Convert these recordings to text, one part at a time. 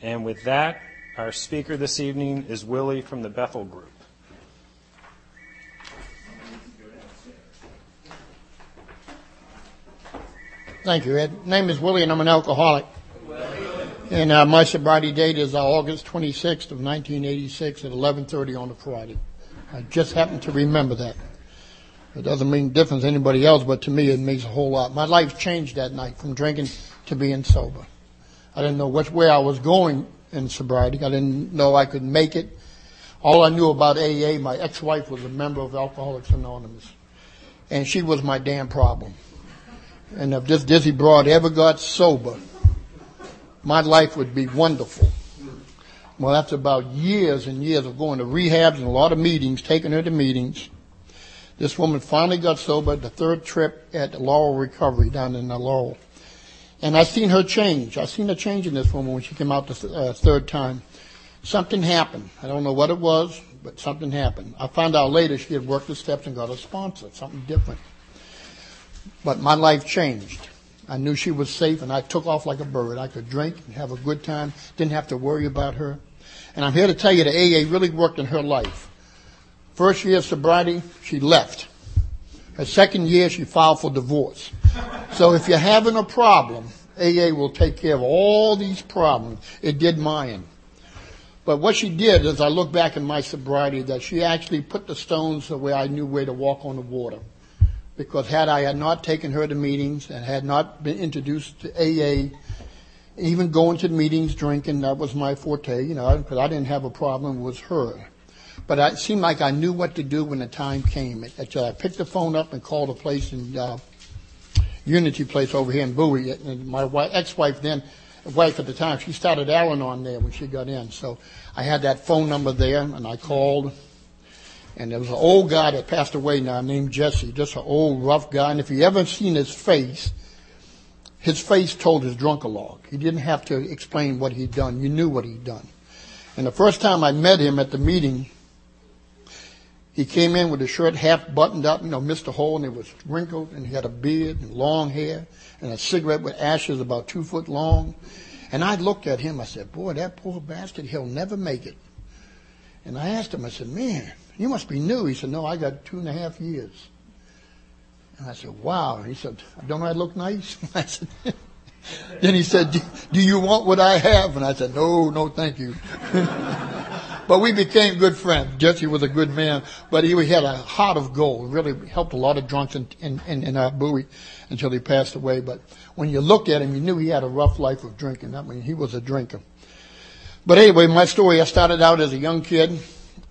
And with that, our speaker this evening is Willie from the Bethel Group. Thank you, Ed. Name is Willie, and I'm an alcoholic. And uh, my sobriety date is uh, August 26th of 1986 at 11:30 on a Friday. I just happen to remember that. It doesn't mean difference to anybody else, but to me it means a whole lot. My life changed that night from drinking to being sober. I didn't know which way I was going in sobriety. I didn't know I could make it. All I knew about AA, my ex-wife was a member of Alcoholics Anonymous. And she was my damn problem. And if this dizzy broad ever got sober, my life would be wonderful. Well, after about years and years of going to rehabs and a lot of meetings, taking her to meetings, this woman finally got sober the third trip at Laurel Recovery down in the Laurel. And I've seen her change. I've seen a change in this woman when she came out the uh, third time. Something happened. I don't know what it was, but something happened. I found out later she had worked the steps and got a sponsor, something different. But my life changed. I knew she was safe and I took off like a bird. I could drink and have a good time, didn't have to worry about her. And I'm here to tell you that AA really worked in her life. First year of sobriety, she left. Her second year, she filed for divorce. So if you're having a problem, AA will take care of all these problems. It did mine. But what she did as I look back in my sobriety that she actually put the stones where I knew where to walk on the water because had I had not taken her to meetings and had not been introduced to AA, even going to meetings, drinking, that was my forte, you know, because I didn't have a problem, with her. But it seemed like I knew what to do when the time came. Until I picked the phone up and called a place in uh, Unity Place over here in Bowie. And my ex-wife then, wife at the time, she started Al-Anon there when she got in. So I had that phone number there, and I called and there was an old guy that passed away now named Jesse, just an old rough guy. And if you ever seen his face, his face told his drunkalog. He didn't have to explain what he'd done. You knew what he'd done. And the first time I met him at the meeting, he came in with his shirt half buttoned up, you know, missed a hole and it was wrinkled and he had a beard and long hair and a cigarette with ashes about two foot long. And I looked at him, I said, boy, that poor bastard, he'll never make it. And I asked him, I said, man, you must be new. He said, No, I got two and a half years. And I said, Wow. He said, Don't I look nice? I said, then he said, Do you want what I have? And I said, No, no, thank you. but we became good friends. Jesse was a good man, but he had a heart of gold. Really helped a lot of drunks in, in, in, in our Bowie until he passed away. But when you looked at him, you knew he had a rough life of drinking. I mean, he was a drinker. But anyway, my story, I started out as a young kid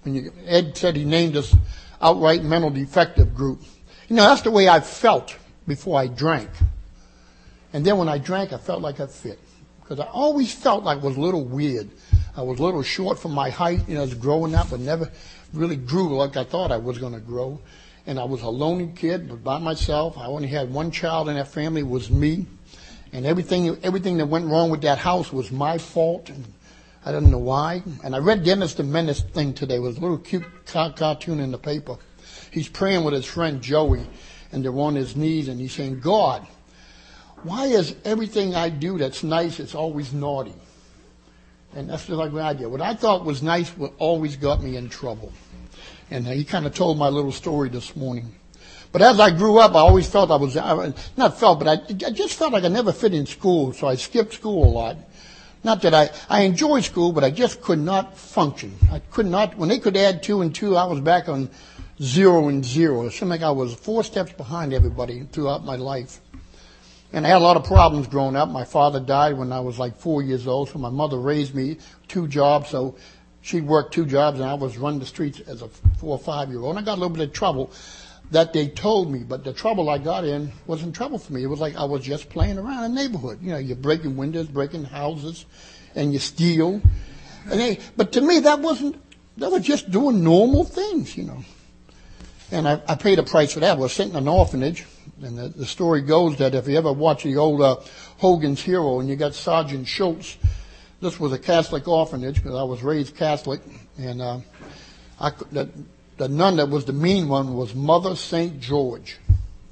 when you, Ed said he named us outright mental defective group. You know, that's the way I felt before I drank. And then when I drank, I felt like I fit. Because I always felt like I was a little weird. I was a little short for my height, you know, I was growing up, but never really grew like I thought I was going to grow. And I was a lonely kid, but by myself. I only had one child in that family, was me. And everything, everything that went wrong with that house was my fault. And I don't know why. And I read Dennis the Menace thing today. It was a little cute cartoon in the paper. He's praying with his friend Joey, and they're on his knees, and he's saying, God, why is everything I do that's nice, it's always naughty? And that's just like my idea. What I thought was nice always got me in trouble. And he kind of told my little story this morning. But as I grew up, I always felt I was, not felt, but I, I just felt like I never fit in school, so I skipped school a lot. Not that I, I enjoyed school, but I just could not function. I could not, when they could add two and two, I was back on zero and zero. It seemed like I was four steps behind everybody throughout my life. And I had a lot of problems growing up. My father died when I was like four years old, so my mother raised me two jobs, so she worked two jobs and I was running the streets as a four or five year old. And I got a little bit of trouble that they told me, but the trouble I got in wasn't trouble for me. It was like I was just playing around in the neighborhood. You know, you're breaking windows, breaking houses, and you steal. And they, but to me, that wasn't, that was just doing normal things, you know. And I, I paid a price for that. I was sent in an orphanage. And the, the story goes that if you ever watch the old uh, Hogan's Hero and you got Sergeant Schultz, this was a Catholic orphanage because I was raised Catholic. And uh, I, the, the nun that was the mean one was Mother St. George.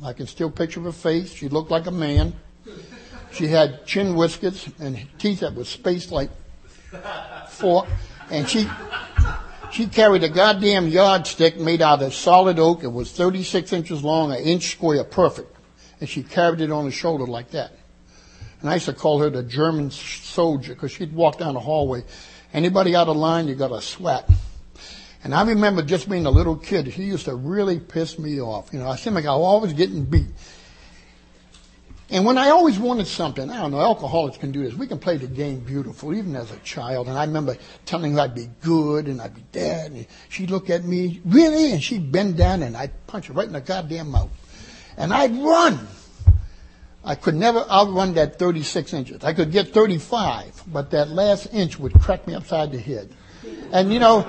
I can still picture her face. She looked like a man. She had chin whiskers and teeth that was spaced like four, and she she carried a goddamn yardstick made out of solid oak. It was 36 inches long, an inch square, perfect. And she carried it on her shoulder like that. And I used to call her the German soldier because she'd walk down the hallway. Anybody out of line, you got a sweat. And I remember just being a little kid, she used to really piss me off. You know, I seemed like I was always getting beat. And when I always wanted something, I don't know, alcoholics can do this. We can play the game beautiful, even as a child. And I remember telling her I'd be good and I'd be dead. And she'd look at me, really? And she'd bend down and I'd punch her right in the goddamn mouth. And I'd run. I could never outrun that 36 inches. I could get 35, but that last inch would crack me upside the head. And you know,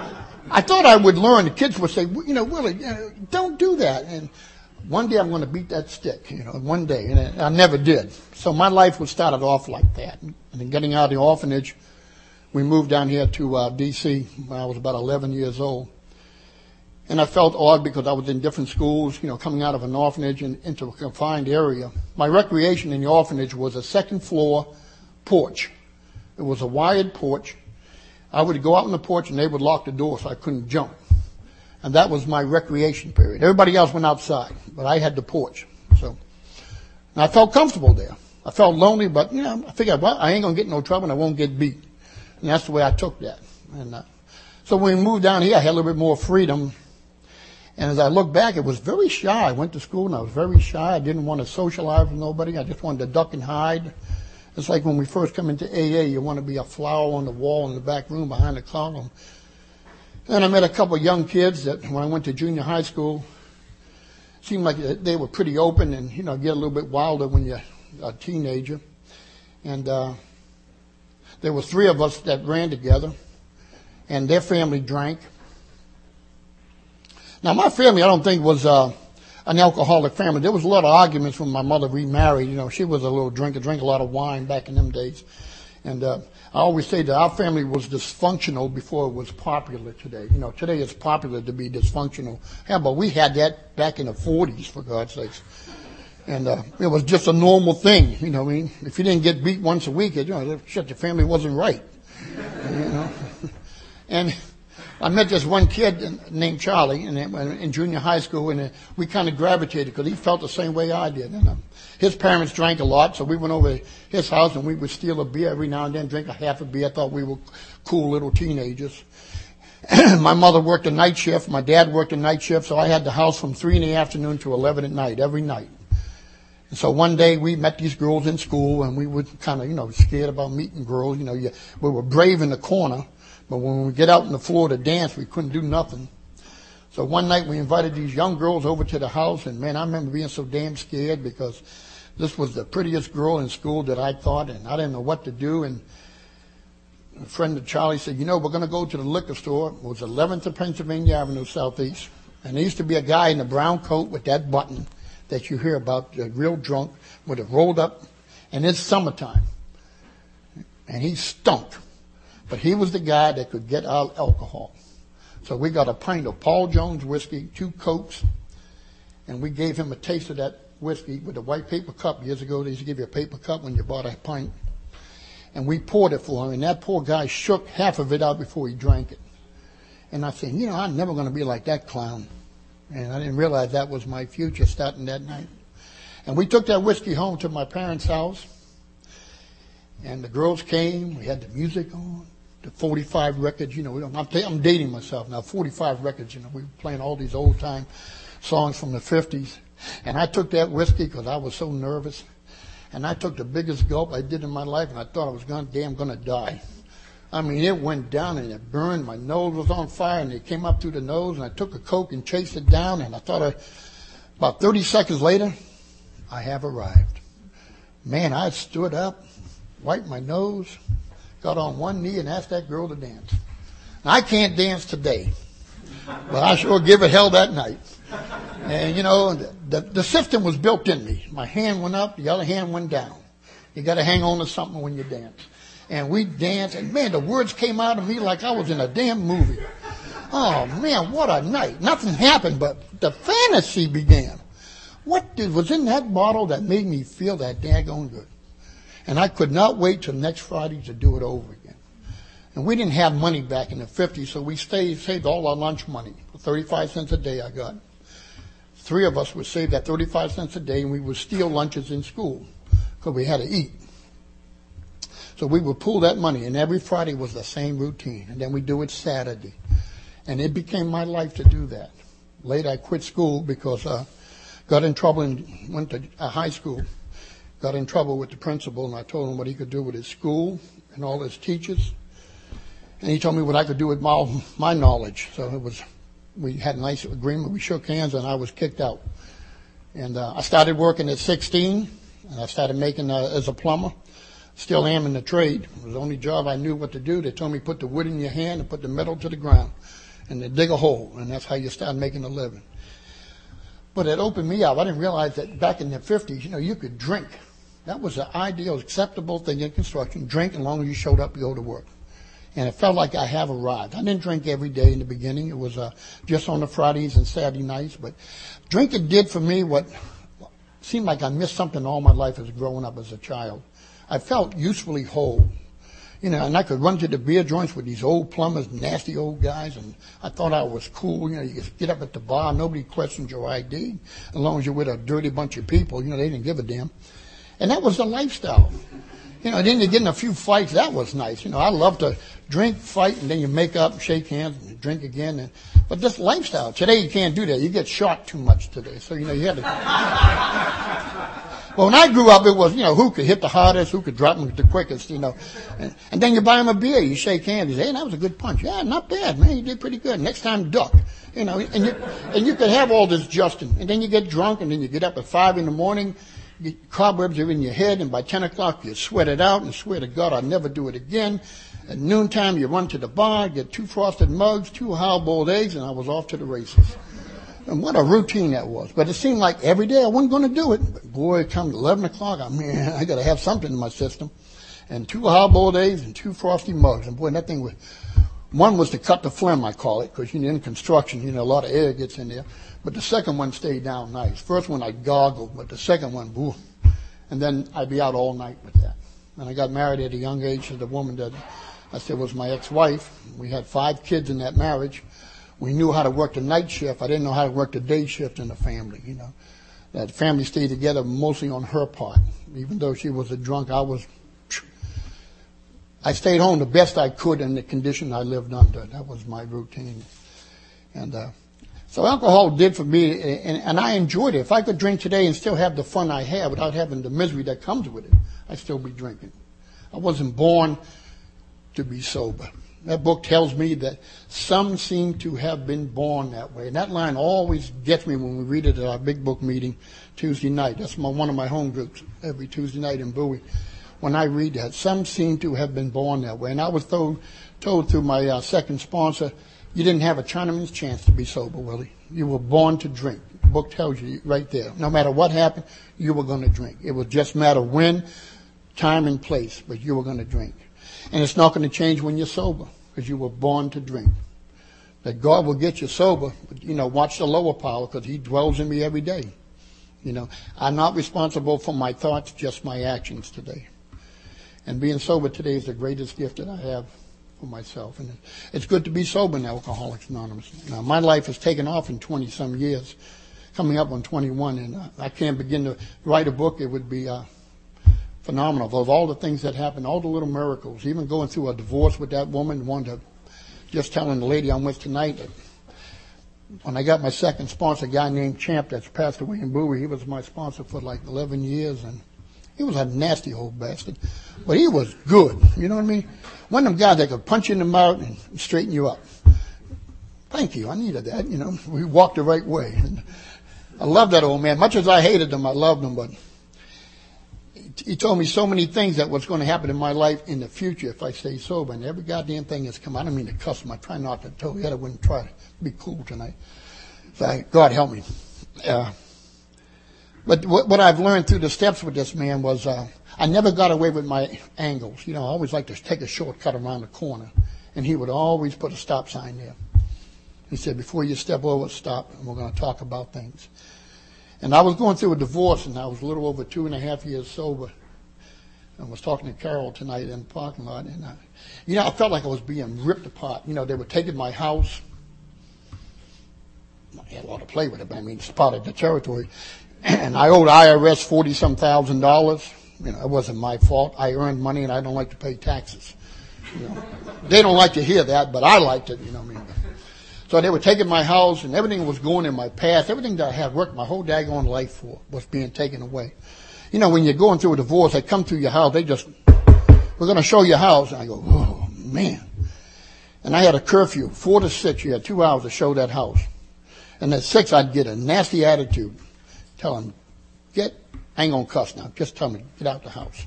I thought I would learn. The kids would say, you know, Willie, uh, don't do that. And one day I'm going to beat that stick, you know, one day. And I never did. So my life was started off like that. And then getting out of the orphanage, we moved down here to uh, D.C. when I was about 11 years old. And I felt odd because I was in different schools, you know, coming out of an orphanage and into a confined area. My recreation in the orphanage was a second floor porch. It was a wired porch. I would go out on the porch and they would lock the door so I couldn't jump. And that was my recreation period. Everybody else went outside, but I had the porch. So, and I felt comfortable there. I felt lonely, but you know, I figured, well, I ain't gonna get no trouble and I won't get beat. And that's the way I took that. And uh, so when we moved down here, I had a little bit more freedom. And as I look back, it was very shy. I went to school and I was very shy. I didn't want to socialize with nobody. I just wanted to duck and hide. It's like when we first come into AA, you want to be a flower on the wall in the back room behind the column. And I met a couple of young kids that when I went to junior high school, seemed like they were pretty open and, you know, get a little bit wilder when you're a teenager. And, uh, there were three of us that ran together and their family drank. Now my family, I don't think was, uh, an alcoholic family. There was a lot of arguments when my mother remarried. You know, she was a little drinker, drank a lot of wine back in them days. And, uh, I always say that our family was dysfunctional before it was popular today. You know, today it's popular to be dysfunctional. Yeah, but we had that back in the 40s, for God's sakes. And uh, it was just a normal thing. You know, I mean, if you didn't get beat once a week, you know, shit, your family wasn't right. You know, and I met this one kid named Charlie in, in junior high school, and uh, we kind of gravitated because he felt the same way I did. And, um, his parents drank a lot, so we went over to his house and we would steal a beer every now and then, drink a half a beer. I thought we were cool little teenagers. my mother worked a night shift. My dad worked a night shift, so I had the house from three in the afternoon to eleven at night every night. And so one day we met these girls in school, and we were kind of, you know, scared about meeting girls. You know, you, we were brave in the corner, but when we get out on the floor to dance, we couldn't do nothing. So one night we invited these young girls over to the house, and man, I remember being so damn scared because this was the prettiest girl in school that I thought, and I didn't know what to do. And a friend of Charlie said, you know, we're going to go to the liquor store. It was 11th of Pennsylvania Avenue Southeast. And there used to be a guy in a brown coat with that button that you hear about, the real drunk, with it rolled up. And it's summertime. And he stunk. But he was the guy that could get our alcohol. So we got a pint of Paul Jones whiskey, two cokes, and we gave him a taste of that whiskey with a white paper cup. Years ago, they used to give you a paper cup when you bought a pint. And we poured it for him, and that poor guy shook half of it out before he drank it. And I said, you know, I'm never going to be like that clown. And I didn't realize that was my future starting that night. And we took that whiskey home to my parents' house. And the girls came. We had the music on. The 45 records, you know, I'm, I'm dating myself now. 45 records, you know, we were playing all these old time songs from the 50s. And I took that whiskey because I was so nervous. And I took the biggest gulp I did in my life, and I thought I was gonna, damn going to die. I mean, it went down and it burned. My nose was on fire, and it came up through the nose. And I took a coke and chased it down. And I thought, I, about 30 seconds later, I have arrived. Man, I stood up, wiped my nose, got on one knee, and asked that girl to dance. I can't dance today, but I sure give it hell that night. And you know, the, the system was built in me. My hand went up, the other hand went down. You gotta hang on to something when you dance. And we danced, and man, the words came out of me like I was in a damn movie. Oh man, what a night. Nothing happened, but the fantasy began. What did, was in that bottle that made me feel that daggone good? And I could not wait till next Friday to do it over again. And we didn't have money back in the 50s, so we stayed, saved all our lunch money. 35 cents a day I got. Three of us would save that 35 cents a day and we would steal lunches in school because we had to eat. So we would pull that money and every Friday was the same routine. And then we do it Saturday. And it became my life to do that. Later I quit school because I uh, got in trouble and went to a high school. Got in trouble with the principal and I told him what he could do with his school and all his teachers and he told me what I could do with my, my knowledge. So it was, we had a nice agreement. We shook hands and I was kicked out. And uh, I started working at 16 and I started making uh, as a plumber. Still am in the trade. It was the only job I knew what to do. They told me put the wood in your hand and put the metal to the ground and then dig a hole. And that's how you start making a living. But it opened me up. I didn't realize that back in the 50s, you know, you could drink. That was the ideal, acceptable thing in construction. Drink as long as you showed up, you go to work and it felt like I have arrived. I didn't drink every day in the beginning. It was uh, just on the Fridays and Saturday nights. But drinking did for me what seemed like I missed something all my life as growing up as a child. I felt usefully whole. You know, and I could run to the beer joints with these old plumbers, nasty old guys, and I thought I was cool. You know, you could get up at the bar, nobody questioned your ID, as long as you're with a dirty bunch of people. You know, they didn't give a damn. And that was the lifestyle. You know, then you get in a few fights. That was nice. You know, I love to drink, fight, and then you make up, shake hands, and drink again. And, but this lifestyle today, you can't do that. You get shot too much today. So you know, you had to. well, when I grew up, it was you know who could hit the hardest, who could drop them the quickest. You know, and, and then you buy them a beer, you shake hands, you say, "Hey, that was a good punch. Yeah, not bad, man. You did pretty good. Next time, duck." You know, and you and you could have all this Justin, and then you get drunk, and then you get up at five in the morning cobwebs are in your head, and by 10 o'clock you sweat it out and swear to God I'll never do it again. At noontime you run to the bar, get two frosted mugs, two hard-boiled eggs, and I was off to the races. And what a routine that was. But it seemed like every day I wasn't going to do it. But boy, come 11 o'clock, I mean, I got to have something in my system. And two hard-boiled eggs and two frosty mugs. And boy, that thing was, one was to cut the phlegm, I call it, because you know, in construction, you know, a lot of air gets in there. But the second one stayed down nice. First one I goggled, but the second one, woo. And then I'd be out all night with that. And I got married at a young age to the woman that I said was my ex-wife. We had five kids in that marriage. We knew how to work the night shift. I didn't know how to work the day shift in the family, you know. That family stayed together mostly on her part. Even though she was a drunk, I was, I stayed home the best I could in the condition I lived under. That was my routine. And, uh, so alcohol did for me, and, and, I enjoyed it. If I could drink today and still have the fun I had without having the misery that comes with it, I'd still be drinking. I wasn't born to be sober. That book tells me that some seem to have been born that way. And that line always gets me when we read it at our big book meeting Tuesday night. That's my, one of my home groups every Tuesday night in Bowie. When I read that, some seem to have been born that way. And I was told, told through my uh, second sponsor, you didn't have a Chinaman's chance to be sober, Willie. You were born to drink. The book tells you right there. No matter what happened, you were going to drink. It would just matter when, time, and place, but you were going to drink. And it's not going to change when you're sober because you were born to drink. That God will get you sober, but you know, watch the lower power because He dwells in me every day. You know, I'm not responsible for my thoughts, just my actions today. And being sober today is the greatest gift that I have for myself. And it's good to be sober in Alcoholics Anonymous. Now, my life has taken off in 20 some years, coming up on 21, and I can't begin to write a book. It would be uh, phenomenal of all the things that happened, all the little miracles, even going through a divorce with that woman, one to just telling the lady I'm with tonight that when I got my second sponsor, a guy named Champ that's passed away in Bowie, he was my sponsor for like 11 years, and he was a nasty old bastard, but he was good. You know what I mean? One of them guys that could punch you in the mouth and straighten you up. Thank you. I needed that. You know, we walked the right way. And I love that old man. Much as I hated him, I loved him, but he told me so many things that what's going to happen in my life in the future if I stay sober. And every goddamn thing has come. I don't mean to cuss him. I try not to tell you. I wouldn't try to be cool tonight. So God help me. Uh, but what, what I've learned through the steps with this man was uh, I never got away with my angles. You know, I always like to take a shortcut around the corner, and he would always put a stop sign there. He said, "Before you step over, stop, and we're going to talk about things." And I was going through a divorce, and I was a little over two and a half years sober. I was talking to Carol tonight in the parking lot, and I, You know, I felt like I was being ripped apart. You know, they were taking my house. I had a lot to play with it, but I mean, of the territory. And I owed IRS forty some thousand dollars. You know, it wasn't my fault. I earned money and I don't like to pay taxes. You know, they don't like to hear that, but I liked it. You know I mean? So they were taking my house and everything was going in my past. Everything that I had worked my whole daggone life for was being taken away. You know, when you're going through a divorce, they come to your house, they just, we're going to show you your house. And I go, oh man. And I had a curfew, four to six. You had two hours to show that house. And at six, I'd get a nasty attitude. Tell get, I ain't going to cuss now. Just tell me, get out the house.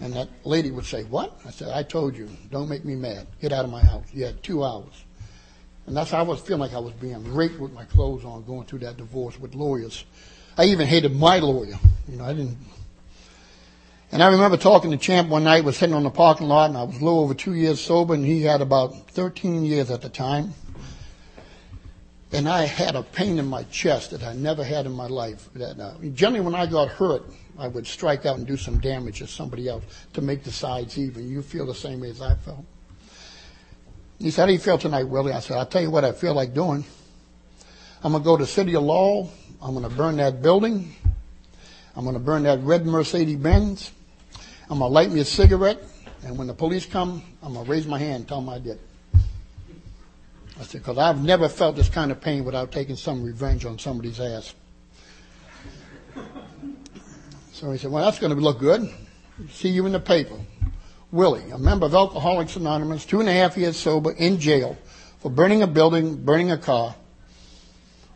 And that lady would say, what? I said, I told you, don't make me mad. Get out of my house. You had two hours. And that's how I was feeling like I was being raped with my clothes on, going through that divorce with lawyers. I even hated my lawyer. You know, I didn't. And I remember talking to Champ one night, was sitting on the parking lot, and I was a little over two years sober, and he had about 13 years at the time. And I had a pain in my chest that I never had in my life. That uh, generally, when I got hurt, I would strike out and do some damage to somebody else to make the sides even. You feel the same way as I felt. He said, how do you feel tonight, Willie? I said, I'll tell you what I feel like doing. I'm going to go to City of Law. I'm going to burn that building. I'm going to burn that red Mercedes Benz. I'm going to light me a cigarette. And when the police come, I'm going to raise my hand and tell them I did. I said, because I've never felt this kind of pain without taking some revenge on somebody's ass. So he said, well, that's going to look good. See you in the paper. Willie, a member of Alcoholics Anonymous, two and a half years sober, in jail for burning a building, burning a car.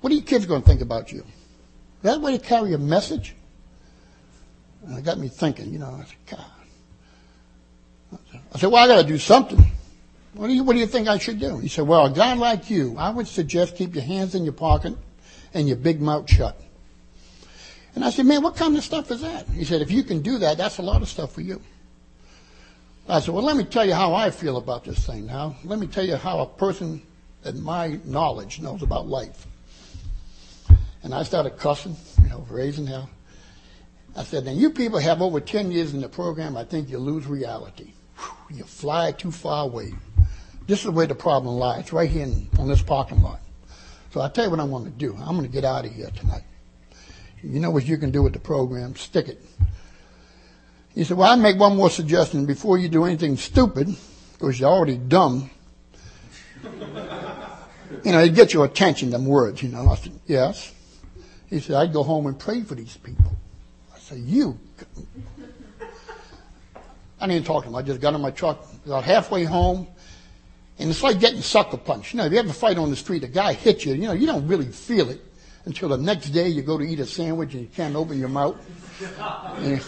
What are your kids going to think about you? Is that way to carry a message? And it got me thinking, you know, I said, God. I said, well, I got to do something. What do, you, what do you think I should do? He said, well, a guy like you, I would suggest keep your hands in your pocket and your big mouth shut. And I said, man, what kind of stuff is that? He said, if you can do that, that's a lot of stuff for you. I said, well, let me tell you how I feel about this thing now. Let me tell you how a person that my knowledge knows about life. And I started cussing, you know, raising hell. I said, now you people have over 10 years in the program, I think you lose reality. Whew, you fly too far away. This is where the problem lies, right here in, on this parking lot. So I'll tell you what I'm going to do. I'm going to get out of here tonight. You know what you can do with the program? Stick it. He said, well, I'd make one more suggestion before you do anything stupid, because you're already dumb. you know, it get your attention, them words, you know. I said, yes. He said, I'd go home and pray for these people. I said, you. I didn't talk to him. I just got in my truck, about halfway home, and it's like getting sucker punched. You know, if you have a fight on the street, a guy hits you, you know, you don't really feel it until the next day you go to eat a sandwich and you can't open your mouth.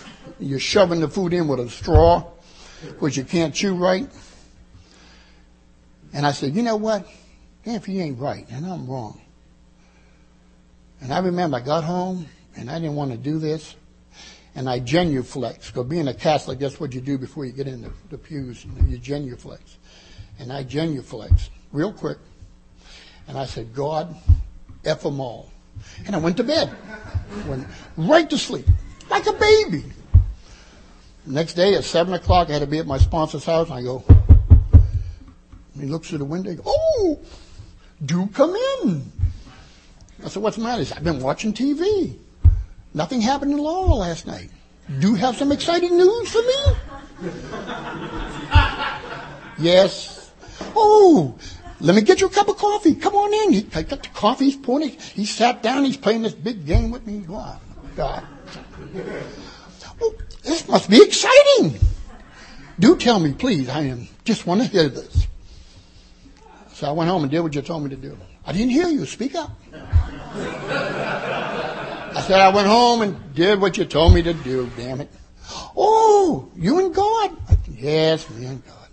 you're shoving the food in with a straw, which you can't chew right. And I said, you know what? If he ain't right, and I'm wrong. And I remember I got home, and I didn't want to do this, and I genuflex. Because being a Catholic, that's what you do before you get in the, the pews. You, you genuflex. And I genuflex real quick. And I said, God, F them all. And I went to bed. Went right to sleep. Like a baby. Next day at 7 o'clock, I had to be at my sponsor's house. And I go, he looks through the window. Goes, oh, do come in. I said, what's the matter? He said, I've been watching TV. Nothing happened in Laurel last night. Do you have some exciting news for me? yes. Oh, let me get you a cup of coffee. Come on in. He I got the coffee. He's pouring it. He sat down. He's playing this big game with me. Ah, oh, God. Oh, this must be exciting. Do tell me, please. I am just want to hear this. So I went home and did what you told me to do. I didn't hear you. Speak up. I said I went home and did what you told me to do. Damn it. Oh, you and God? Said, yes, me and God.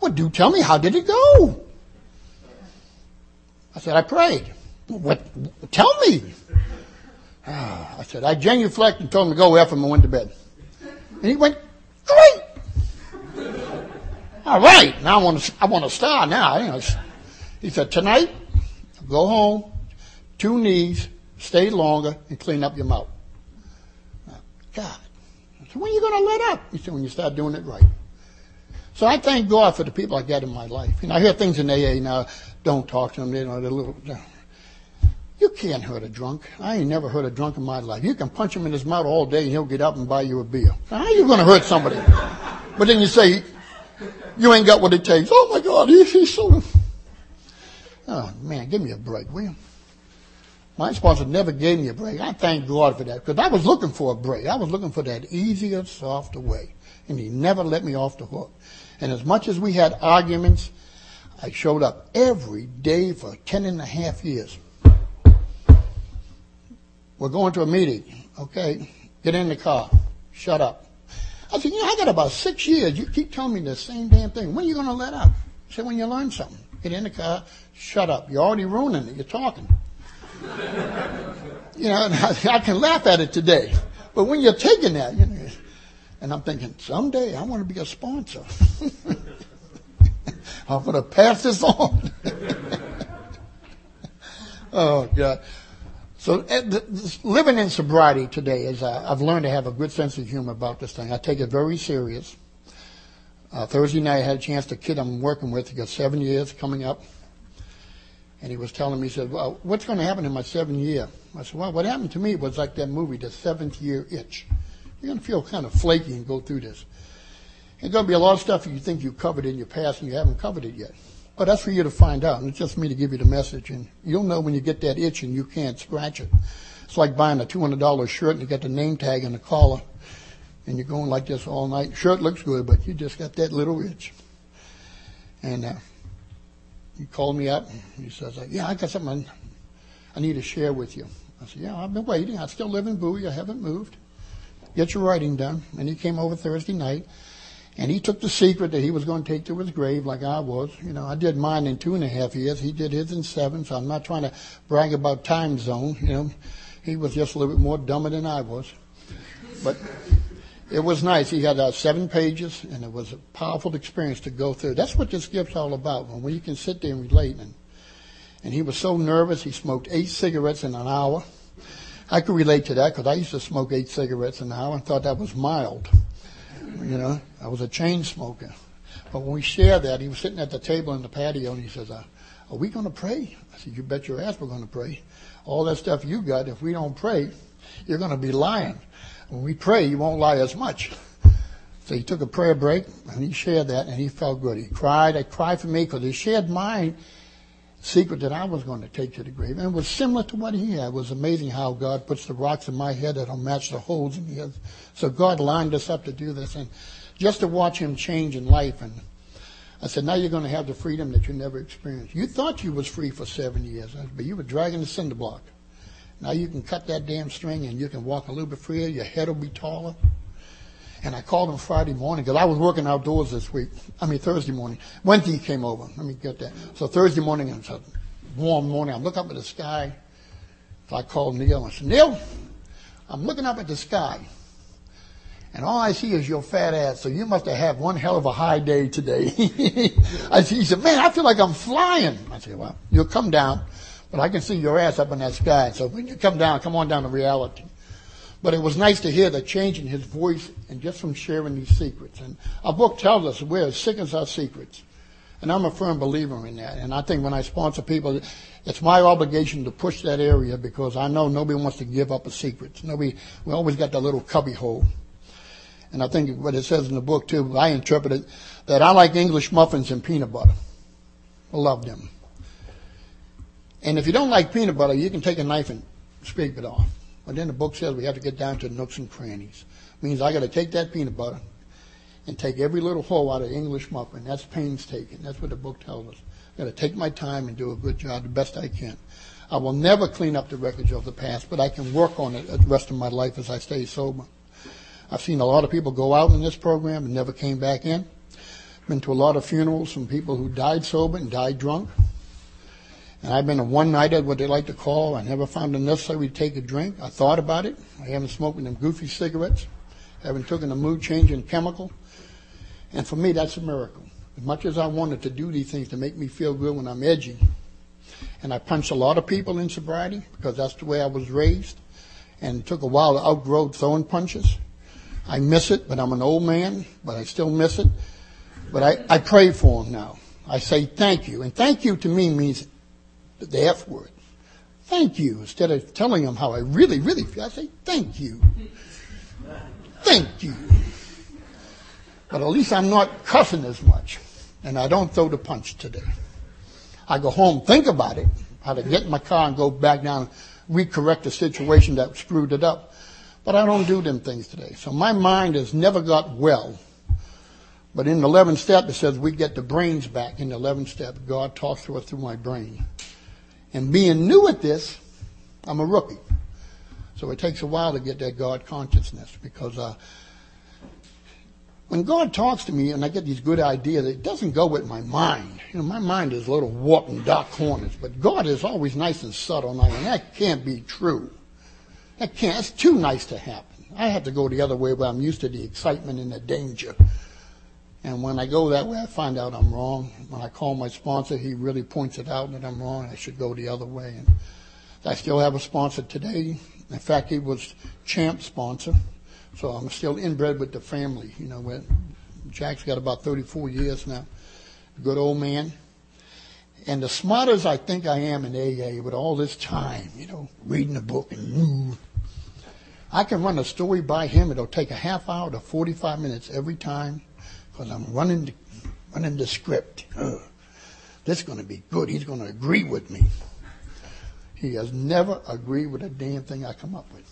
Well, do tell me, how did it go? I said, I prayed. What? Tell me. Ah, I said, I genuflected and told him to go F him and went to bed. And he went, great. All right, now I want to, I want to start now. He said, tonight, go home, two knees, stay longer, and clean up your mouth. Uh, God. I said, when are you going to let up? He said, when you start doing it right. So I thank God for the people like that in my life. You know, I hear things in AA now, don't talk to them, you know, they're little. You can't hurt a drunk. I ain't never hurt a drunk in my life. You can punch him in his mouth all day and he'll get up and buy you a beer. How are you going to hurt somebody? But then you say, you ain't got what it takes. Oh my God, he, he's so. Oh man, give me a break, will you? My sponsor never gave me a break. I thank God for that because I was looking for a break. I was looking for that easier, softer way. And he never let me off the hook. And as much as we had arguments, I showed up every day for ten and a half years. We're going to a meeting. Okay, get in the car. Shut up. I said, you know, I got about six years. You keep telling me the same damn thing. When are you going to let up? I said, when you learn something. Get in the car. Shut up. You're already ruining it. You're talking. you know, I, I, can laugh at it today. But when you're taking that, you know, and I'm thinking, someday I want to be a sponsor. I'm going to pass this on. oh, God. So uh, living in sobriety today is uh, I've learned to have a good sense of humor about this thing. I take it very serious. Uh, Thursday night I had a chance to kid I'm working with. He got seven years coming up. And he was telling me, he said, well, what's going to happen in my seven year? I said, well, what happened to me was like that movie, The Seventh Year Itch. You're going to feel kind of flaky and go through this. There's going to be a lot of stuff you think you covered in your past and you haven't covered it yet. But that's for you to find out. And it's just me to give you the message. And you'll know when you get that itch and you can't scratch it. It's like buying a $200 shirt and you got the name tag and the collar. And you're going like this all night. Shirt looks good, but you just got that little itch. And uh, he called me up. And he says, yeah, I got something I need to share with you. I said, yeah, I've been waiting. I still live in Bowie. I haven't moved. Get your writing done. And he came over Thursday night. And he took the secret that he was going to take to his grave like I was. You know, I did mine in two and a half years. He did his in seven, so I'm not trying to brag about time zone. You know, he was just a little bit more dumber than I was. But it was nice. He had uh, seven pages, and it was a powerful experience to go through. That's what this gift's all about, when you can sit there and relate. And, and he was so nervous, he smoked eight cigarettes in an hour. I could relate to that because I used to smoke eight cigarettes an hour and thought that was mild. You know, I was a chain smoker. But when we shared that, he was sitting at the table in the patio and he says, uh, Are we going to pray? I said, You bet your ass we're going to pray. All that stuff you got, if we don't pray, you're going to be lying. When we pray, you won't lie as much. So he took a prayer break and he shared that and he felt good. He cried. I cried for me because he shared mine secret that I was going to take to the grave. And it was similar to what he had. It was amazing how God puts the rocks in my head that'll match the holes in his. So God lined us up to do this. And just to watch him change in life. And I said, now you're going to have the freedom that you never experienced. You thought you was free for seven years, but you were dragging the cinder block. Now you can cut that damn string and you can walk a little bit freer. Your head will be taller. And I called him Friday morning because I was working outdoors this week. I mean Thursday morning. Wednesday came over. Let me get that. So Thursday morning, it's a warm morning. I look up at the sky. So I called Neil. I said, Neil, I'm looking up at the sky. And all I see is your fat ass. So you must have had one hell of a high day today. I see, he said, man, I feel like I'm flying. I said, well, you'll come down, but I can see your ass up in that sky. So when you come down, come on down to reality. But it was nice to hear the change in his voice and just from sharing these secrets. And our book tells us we're as sick as our secrets. And I'm a firm believer in that. And I think when I sponsor people, it's my obligation to push that area because I know nobody wants to give up a secret. Nobody, we always got that little cubby hole. And I think what it says in the book too, I interpret it that I like English muffins and peanut butter. I love them. And if you don't like peanut butter, you can take a knife and scrape it off. But then the book says we have to get down to nooks and crannies. Means I got to take that peanut butter and take every little hole out of English muffin. That's painstaking. That's what the book tells us. I got to take my time and do a good job the best I can. I will never clean up the wreckage of the past, but I can work on it the rest of my life as I stay sober. I've seen a lot of people go out in this program and never came back in. Been to a lot of funerals from people who died sober and died drunk. And I've been a one-nighter, what they like to call. I never found it necessary to take a drink. I thought about it. I haven't smoked them goofy cigarettes. I haven't taken a mood-changing chemical. And for me, that's a miracle. As much as I wanted to do these things to make me feel good when I'm edgy, and I punched a lot of people in sobriety because that's the way I was raised, and it took a while to outgrow throwing punches. I miss it, but I'm an old man, but I still miss it. But I, I pray for them now. I say thank you. And thank you to me means the F word. Thank you. Instead of telling them how I really, really feel, I say thank you. Thank you. But at least I'm not cussing as much. And I don't throw the punch today. I go home, think about it, how to get in my car and go back down, recorrect the situation that screwed it up. But I don't do them things today. So my mind has never got well. But in the 11th step, it says we get the brains back. In the 11th step, God talks to us through my brain. And being new at this, I'm a rookie. So it takes a while to get that God consciousness because uh, when God talks to me and I get these good ideas, it doesn't go with my mind. You know, my mind is a little warped in dark corners, but God is always nice and subtle, and that can't be true. That can't. It's too nice to happen. I have to go the other way where I'm used to the excitement and the danger. And when I go that way, I find out I'm wrong. When I call my sponsor, he really points it out that I'm wrong. I should go the other way. And I still have a sponsor today. In fact, he was champ sponsor. So I'm still inbred with the family. You know, Jack's got about 34 years now. Good old man. And as smart as I think I am in AA with all this time, you know, reading a book and move I can run a story by him. It'll take a half hour to 45 minutes every time because I'm running the, running the script. This is going to be good. He's going to agree with me. He has never agreed with a damn thing I come up with.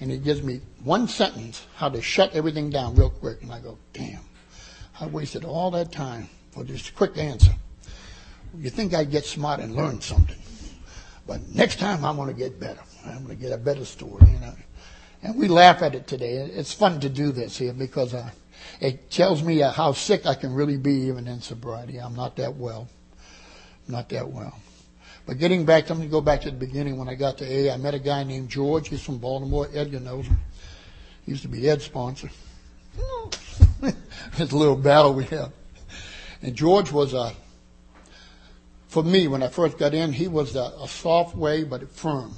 And he gives me one sentence how to shut everything down real quick. And I go, damn, I wasted all that time for this quick answer. You think I'd get smart and learn something. But next time I'm going to get better. I'm going to get a better story, you know. And we laugh at it today. It's fun to do this here because uh, it tells me uh, how sick I can really be even in sobriety. I'm not that well. Not that well. But getting back, let me go back to the beginning. When I got to A, I met a guy named George. He's from Baltimore. Edgar knows him. He used to be Ed's sponsor. it's a little battle we have. And George was a, for me, when I first got in, he was a, a soft way, but firm.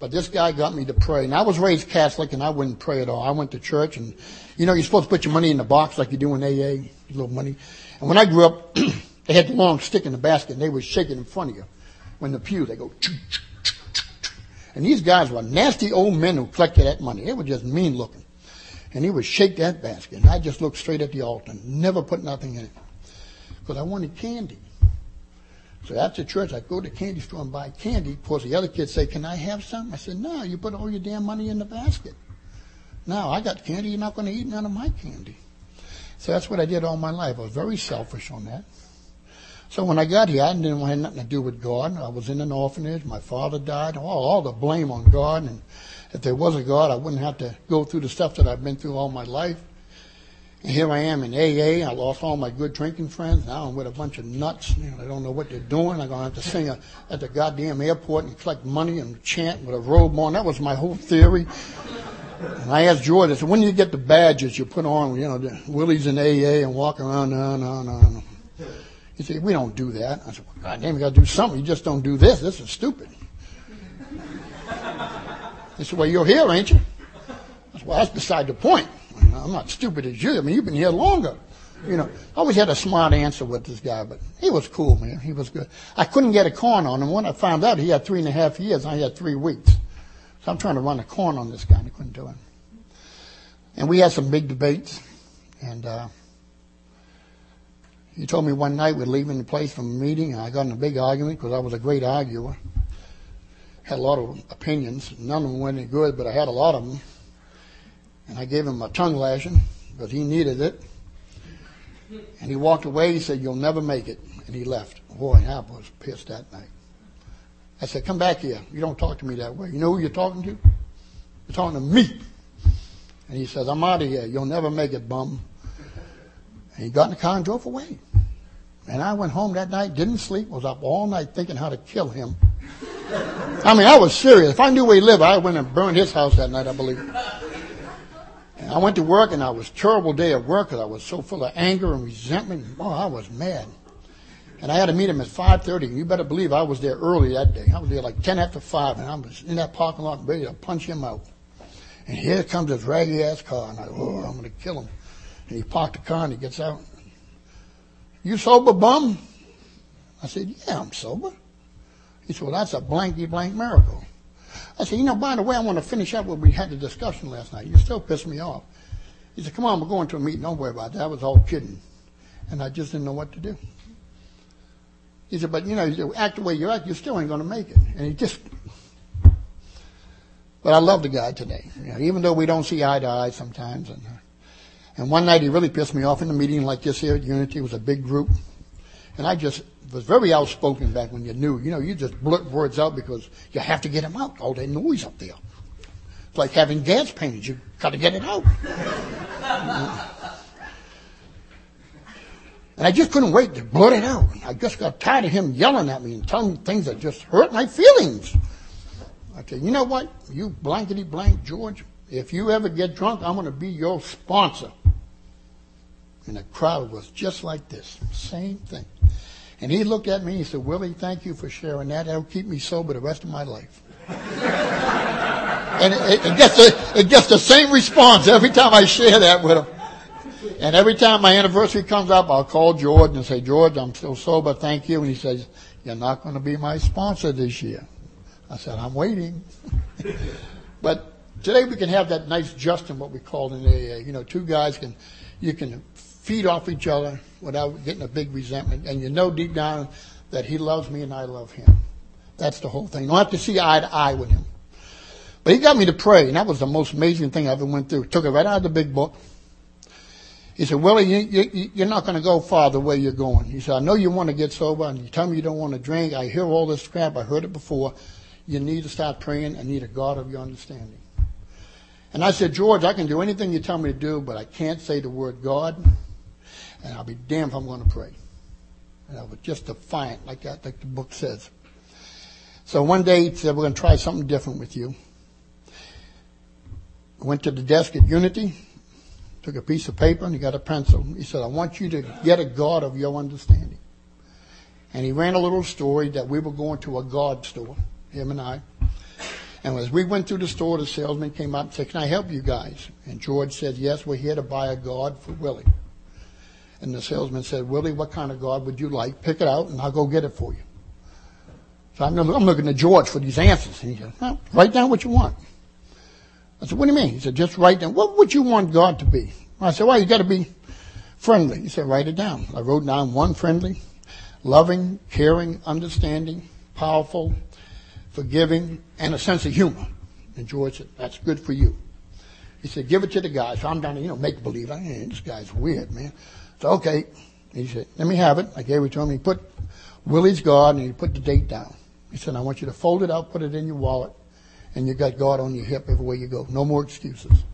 But this guy got me to pray. And I was raised Catholic and I wouldn't pray at all. I went to church and, you know, you're supposed to put your money in the box like you do in AA, little money. And when I grew up, they had the long stick in the basket and they would shake it in front of you when the pew, they go, and these guys were nasty old men who collected that money. They were just mean looking. And he would shake that basket. And I just looked straight at the altar and never put nothing in it. Because I wanted candy. So after church, I'd go to the candy store and buy candy. Of course, the other kids say, Can I have some? I said, No, you put all your damn money in the basket. Now, I got candy. You're not going to eat none of my candy. So that's what I did all my life. I was very selfish on that. So when I got here, I didn't have nothing to do with God. I was in an orphanage. My father died. All, all the blame on God. And if there was a God, I wouldn't have to go through the stuff that I've been through all my life. And here I am in AA. I lost all my good drinking friends. Now I'm with a bunch of nuts. You know, they don't know what they're doing. I'm going to have to sing a, at the goddamn airport and collect money and chant with a robe on. That was my whole theory. And I asked George, I said, when do you get the badges you put on, you know, the Willie's in AA and walk around? No, no, no, no. He said, we don't do that. I said, well, God damn, you got to do something. You just don't do this. This is stupid. He said, well, you're here, ain't you? I said, well, that's beside the point. I'm not stupid as you. I mean, you've been here longer. You know, I always had a smart answer with this guy, but he was cool, man. He was good. I couldn't get a corn on him. When I found out he had three and a half years, I had three weeks. So I'm trying to run a corn on this guy, and I couldn't do it. And we had some big debates, and uh, he told me one night we're leaving the place from a meeting, and I got in a big argument because I was a great arguer. Had a lot of opinions. None of them were any good, but I had a lot of them. And I gave him a tongue lashing but he needed it. And he walked away. He said, You'll never make it. And he left. Boy, I was pissed that night. I said, Come back here. You don't talk to me that way. You know who you're talking to? You're talking to me. And he says, I'm out of here. You'll never make it, bum. And he got in the car and drove away. And I went home that night, didn't sleep, was up all night thinking how to kill him. I mean, I was serious. If I knew where he lived, I went and burned his house that night, I believe. And I went to work and I was terrible day at work because I was so full of anger and resentment. Oh, I was mad. And I had to meet him at 5.30. And You better believe I was there early that day. I was there like 10 after 5 and I was in that parking lot ready to punch him out. And here comes this raggy ass car and I, oh, I'm going to kill him. And he parked the car and he gets out You sober, bum? I said, Yeah, I'm sober. He said, Well, that's a blanky blank miracle. I said, You know, by the way, I want to finish up what we had the discussion last night. You still piss me off. He said, Come on, we're going to a meeting. Don't worry about that. I was all kidding. And I just didn't know what to do. He said, But you know, you act the way you act, you still ain't going to make it. And he just. But I love the guy today. You know, even though we don't see eye to eye sometimes. And, and one night he really pissed me off in a meeting like this here at Unity. It was a big group. And I just was very outspoken back when you knew. You know, you just blurt words out because you have to get them out. All that noise up there. It's like having gas pains. You got to get it out. And I just couldn't wait to blurt it out. I just got tired of him yelling at me and telling me things that just hurt my feelings. I said, you know what? You blankety blank George, if you ever get drunk, I'm going to be your sponsor. And the crowd was just like this. Same thing. And he looked at me and he said, Willie, thank you for sharing that. That'll keep me sober the rest of my life. and it, it, gets the, it gets the same response every time I share that with him. And every time my anniversary comes up, I'll call George and say, George, I'm still sober, thank you. And he says, You're not going to be my sponsor this year. I said, I'm waiting. but today we can have that nice Justin, what we call in AA. You know, two guys can, you can feed off each other without getting a big resentment. And you know deep down that he loves me and I love him. That's the whole thing. You don't have to see eye to eye with him. But he got me to pray, and that was the most amazing thing I ever went through. Took it right out of the big book. He said, Willie, you, you, you're not going to go far the way you're going. He said, I know you want to get sober, and you tell me you don't want to drink. I hear all this crap. I heard it before. You need to start praying and need a God of your understanding. And I said, George, I can do anything you tell me to do, but I can't say the word God, and I'll be damned if I'm going to pray. And I was just defiant, like that, like the book says. So one day he said, we're going to try something different with you. Went to the desk at Unity, took a piece of paper and he got a pencil. He said, I want you to get a God of your understanding. And he ran a little story that we were going to a God store, him and I. And as we went through the store, the salesman came up and said, Can I help you guys? And George said, Yes, we're here to buy a God for Willie. And the salesman said, Willie, what kind of God would you like? Pick it out and I'll go get it for you. So I'm, I'm looking to George for these answers. And he said, write down what you want. I said, what do you mean? He said, just write down. What would you want God to be? I said, well, you got to be friendly. He said, write it down. I wrote down one friendly, loving, caring, understanding, powerful, forgiving, and a sense of humor. And George said, that's good for you. He said, give it to the guy. So I'm down to, you know, make believe. I mean, this guy's weird, man. So, okay. He said, let me have it. I gave it to him. He put Willie's God and he put the date down. He said, I want you to fold it out, put it in your wallet, and you got God on your hip everywhere you go. No more excuses.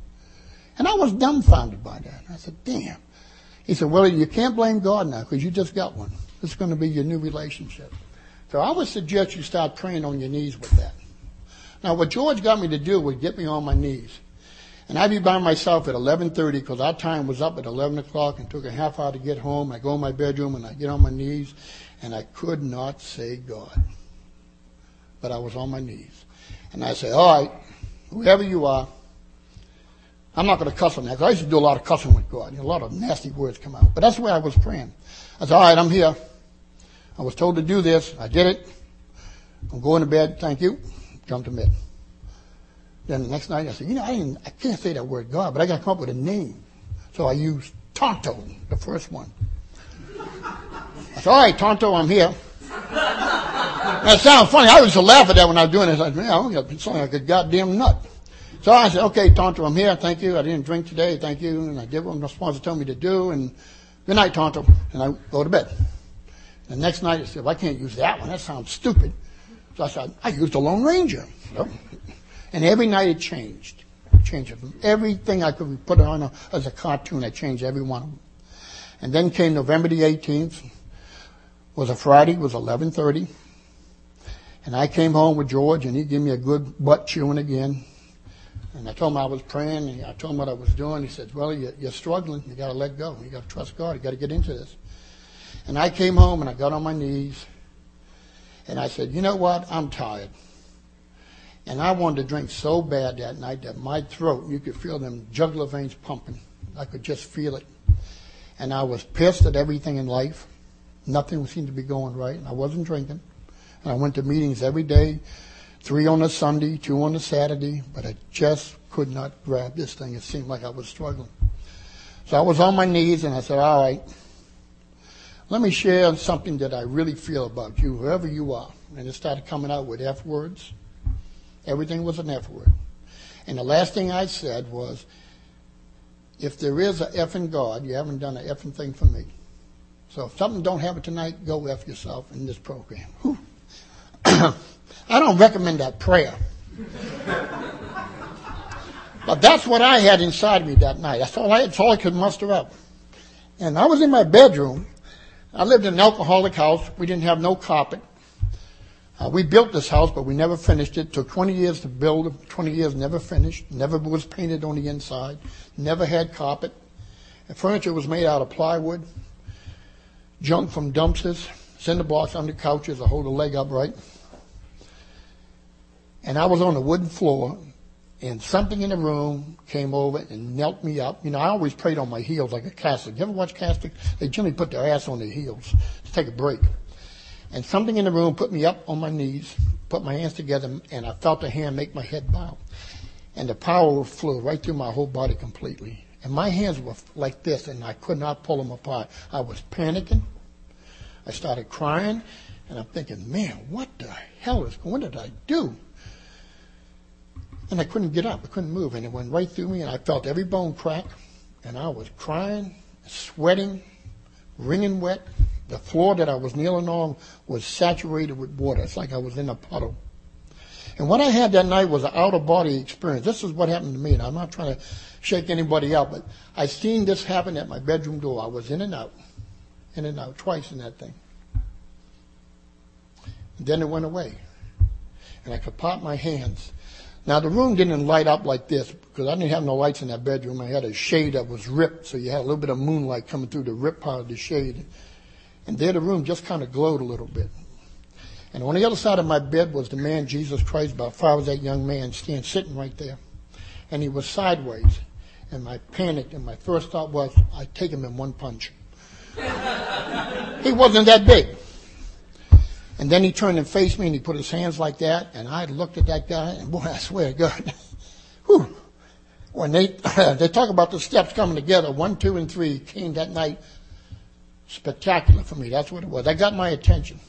And I was dumbfounded by that. I said, damn. He said, well, you can't blame God now because you just got one. It's going to be your new relationship. So I would suggest you start praying on your knees with that. Now, what George got me to do was get me on my knees. And I'd be by myself at 11.30 because our time was up at 11 o'clock and took a half hour to get home. I go in my bedroom and I get on my knees and I could not say God. But I was on my knees. And I say, all right, whoever you are, I'm not going to cuss on that because I used to do a lot of cussing with God. A lot of nasty words come out. But that's the way I was praying. I said, all right, I'm here. I was told to do this. I did it. I'm going to bed. Thank you. Jump to bed. Then the next night I said, you know, I, didn't, I can't say that word God, but I got to come up with a name. So I used Tonto, the first one. I said, all right, Tonto, I'm here. That sounds funny. I used to laugh at that when I was doing it. I said, man, I'm sounding like a goddamn nut. So I said, okay, Tonto, I'm here. Thank you. I didn't drink today. Thank you. And I did what the sponsor told me to do. And good night, Tonto. And I go to bed. The next night I said, well, I can't use that one. That sounds stupid. So I said, I used the Lone Ranger. So, and every night it changed. Changed. Everything I could put on a, as a cartoon, I changed every one of them. And then came November the 18th. was a Friday. It was 1130. And I came home with George and he gave me a good butt chewing again. And I told him I was praying and I told him what I was doing. He said, well, you're struggling. You got to let go. You got to trust God. You got to get into this. And I came home and I got on my knees and I said, you know what? I'm tired. And I wanted to drink so bad that night that my throat, you could feel them jugular veins pumping. I could just feel it. And I was pissed at everything in life. Nothing seemed to be going right. And I wasn't drinking. And I went to meetings every day, three on a Sunday, two on a Saturday, but I just could not grab this thing. It seemed like I was struggling. So I was on my knees and I said, all right, let me share something that I really feel about you, whoever you are. And it started coming out with F words. Everything was an F word. And the last thing I said was, if there is a F in God, you haven't done an effing thing for me. So if something don't happen tonight, go F yourself in this program. I don't recommend that prayer. but that's what I had inside me that night. That's all I, that's all I could muster up. And I was in my bedroom. I lived in an alcoholic house. We didn't have no carpet. Uh, we built this house, but we never finished it. Took 20 years to build. 20 years never finished. Never was painted on the inside. Never had carpet. The furniture was made out of plywood, junk from dumpsters, cinder blocks under couches to hold a leg upright. And I was on a wooden floor, and something in the room came over and knelt me up. You know, I always prayed on my heels like a Catholic. You ever watch Catholic? They generally put their ass on their heels to take a break. And something in the room put me up on my knees, put my hands together, and I felt a hand make my head bow. And the power flew right through my whole body completely. And my hands were like this, and I could not pull them apart. I was panicking. I started crying, and I'm thinking, man, what the hell is, what did I do? And I couldn't get up. I couldn't move. And it went right through me, and I felt every bone crack. And I was crying, sweating, wringing wet. The floor that I was kneeling on was saturated with water. It's like I was in a puddle. And what I had that night was an out of body experience. This is what happened to me. And I'm not trying to shake anybody out, but I seen this happen at my bedroom door. I was in and out, in and out, twice in that thing. And then it went away. And I could pop my hands. Now the room didn't light up like this because I didn't have no lights in that bedroom. I had a shade that was ripped, so you had a little bit of moonlight coming through the ripped part of the shade. And there the room just kind of glowed a little bit. And on the other side of my bed was the man Jesus Christ, about five of that young man, standing sitting right there. And he was sideways. And I panicked, and my first thought was, I'd take him in one punch. he wasn't that big. And then he turned and faced me, and he put his hands like that, and I looked at that guy, and boy, I swear to God, whew, when they they talk about the steps coming together, one, two, and three came that night spectacular for me. That's what it was. That got my attention.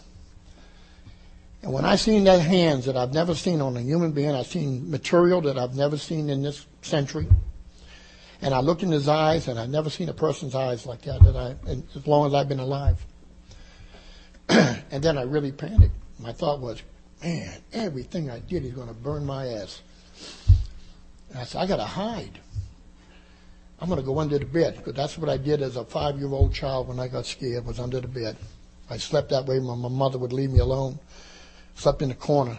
And when I seen that hands that I've never seen on a human being, I seen material that I've never seen in this century. And I looked in his eyes, and I've never seen a person's eyes like that, that I, as long as I've been alive. and then I really panicked. My thought was, man, everything I did is going to burn my ass. And I said, I got to hide. I'm going to go under the bed because that's what I did as a five-year-old child when I got scared was under the bed. I slept that way when my mother would leave me alone. Slept in the corner.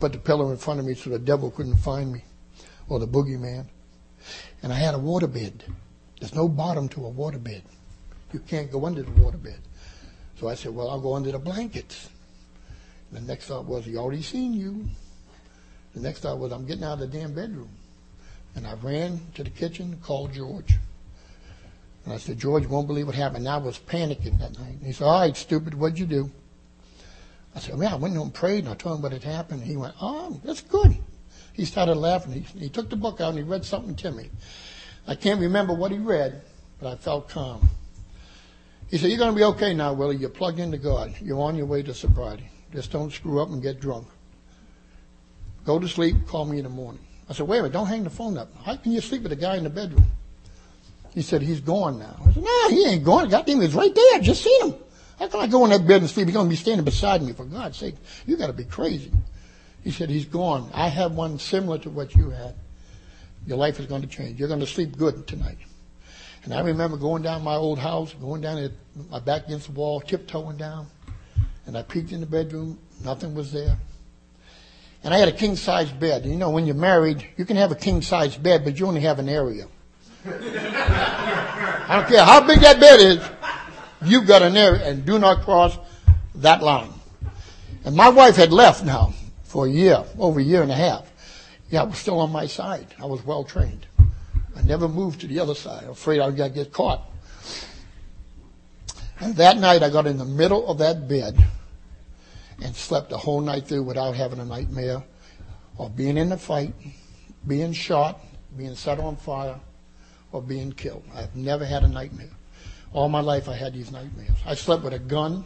Put the pillow in front of me so the devil couldn't find me or the boogeyman. And I had a waterbed. There's no bottom to a waterbed. You can't go under the waterbed. So I said, well, I'll go under the blankets. And the next thought was, he already seen you. The next thought was, I'm getting out of the damn bedroom. And I ran to the kitchen, called George. And I said, George, you won't believe what happened. And I was panicking that night. And he said, all right, stupid, what'd you do? I said, well, I went home and prayed, and I told him what had happened. And he went, oh, that's good. He started laughing. He, he took the book out and he read something to me. I can't remember what he read, but I felt calm. He said, you're going to be okay now, Willie. You're plugged into God. You're on your way to sobriety. Just don't screw up and get drunk. Go to sleep. Call me in the morning. I said, wait a minute, don't hang the phone up. How can you sleep with a guy in the bedroom? He said, he's gone now. I said, no, he ain't gone. Goddamn, he's right there. I just seen him. How can I go in that bed and sleep? He's going to be standing beside me. For God's sake, you got to be crazy. He said, he's gone. I have one similar to what you had. Your life is going to change. You're going to sleep good tonight. And I remember going down my old house, going down it, my back against the wall, tiptoeing down. And I peeked in the bedroom. Nothing was there. And I had a king size bed. You know, when you're married, you can have a king size bed, but you only have an area. I don't care how big that bed is, you've got an area, and do not cross that line. And my wife had left now for a year, over a year and a half. Yeah, I was still on my side. I was well trained. I never moved to the other side, afraid I was going to get caught. And that night I got in the middle of that bed and slept the whole night through without having a nightmare or being in a fight, being shot, being set on fire, or being killed. I've never had a nightmare. All my life I had these nightmares. I slept with a gun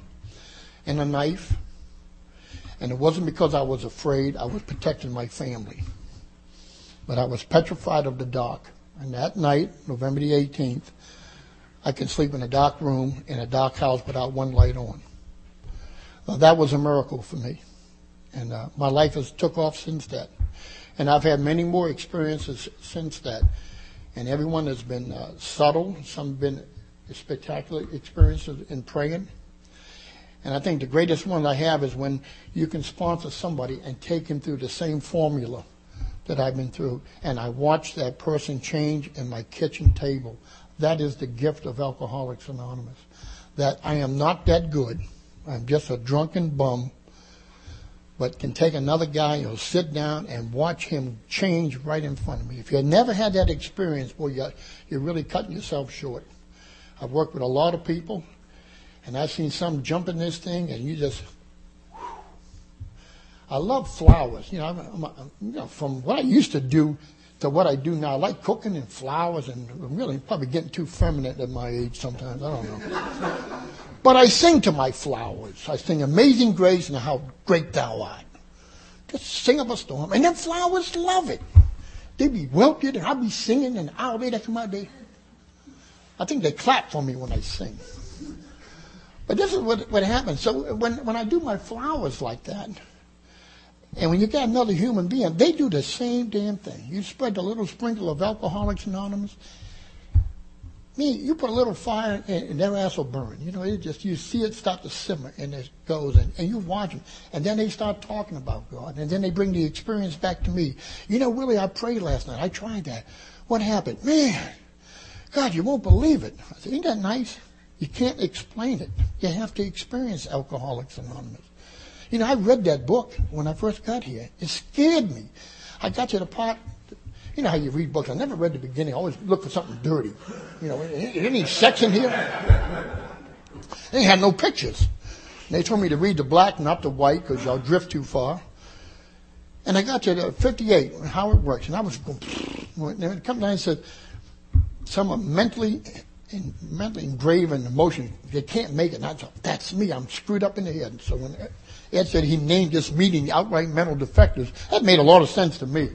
and a knife, and it wasn't because I was afraid. I was protecting my family. But I was petrified of the dark. And that night, November the 18th, I could sleep in a dark room in a dark house without one light on. That was a miracle for me. And uh, my life has took off since that. And I've had many more experiences since that. And everyone has been uh, subtle. Some have been spectacular experiences in praying. And I think the greatest one I have is when you can sponsor somebody and take him through the same formula that I've been through. And I watch that person change in my kitchen table. That is the gift of Alcoholics Anonymous. That I am not that good. I'm just a drunken bum, but can take another guy who'll sit down and watch him change right in front of me. If you've never had that experience, boy, you're, you're really cutting yourself short. I've worked with a lot of people, and I've seen some jump in this thing, and you just. Whew. I love flowers. You know, I'm, I'm, you know, from what I used to do to what I do now. I like cooking and flowers, and I'm really probably getting too feminine at my age sometimes. I don't know. But I sing to my flowers. I sing Amazing Grace and How Great Thou Art. Just sing up a storm, and then flowers love it. They be wilted, and I'll be singing, and I'll be that's my day. I think they clap for me when I sing. But this is what, what happens. So when, when I do my flowers like that, and when you got another human being, they do the same damn thing. You spread a little sprinkle of Alcoholics Anonymous. Me, you put a little fire and their ass will burn. You know, it just, you see it start to simmer and it goes and, and you watch them. And then they start talking about God. And then they bring the experience back to me. You know, Willie, I prayed last night. I tried that. What happened? Man, God, you won't believe it. I said, ain't that nice? You can't explain it. You have to experience Alcoholics Anonymous. You know, I read that book when I first got here. It scared me. I got to the part, you know how you read books. I never read the beginning. I always look for something dirty. You know, any sex in here? They had no pictures. They told me to read the black, not the white, because y'all drift too far. And I got to the 58, how it works. And I was going, and it come down and said, some are mentally in, mentally engraven emotion. They can't make it. And I thought, that's me. I'm screwed up in the head. So when Ed said he named this meeting outright mental defectives, that made a lot of sense to me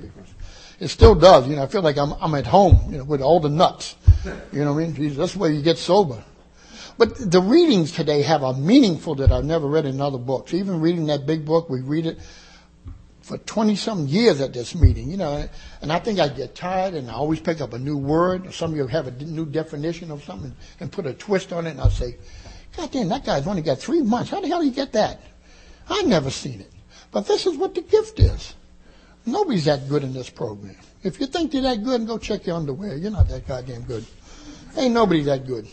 it still does. You know, I feel like I'm, I'm at home, you know, with all the nuts. You know what I mean? That's where you get sober. But the readings today have a meaningful that I've never read in other books. Even reading that big book, we read it for 20 some years at this meeting, you know, and I think I get tired and I always pick up a new word. Some of you have a new definition of something and put a twist on it and I'll say, God damn, that guy's only got three months. How the hell do you get that? I've never seen it. But this is what the gift is. Nobody's that good in this program. If you think you're that good, go check your underwear. You're not that goddamn good. Ain't nobody that good.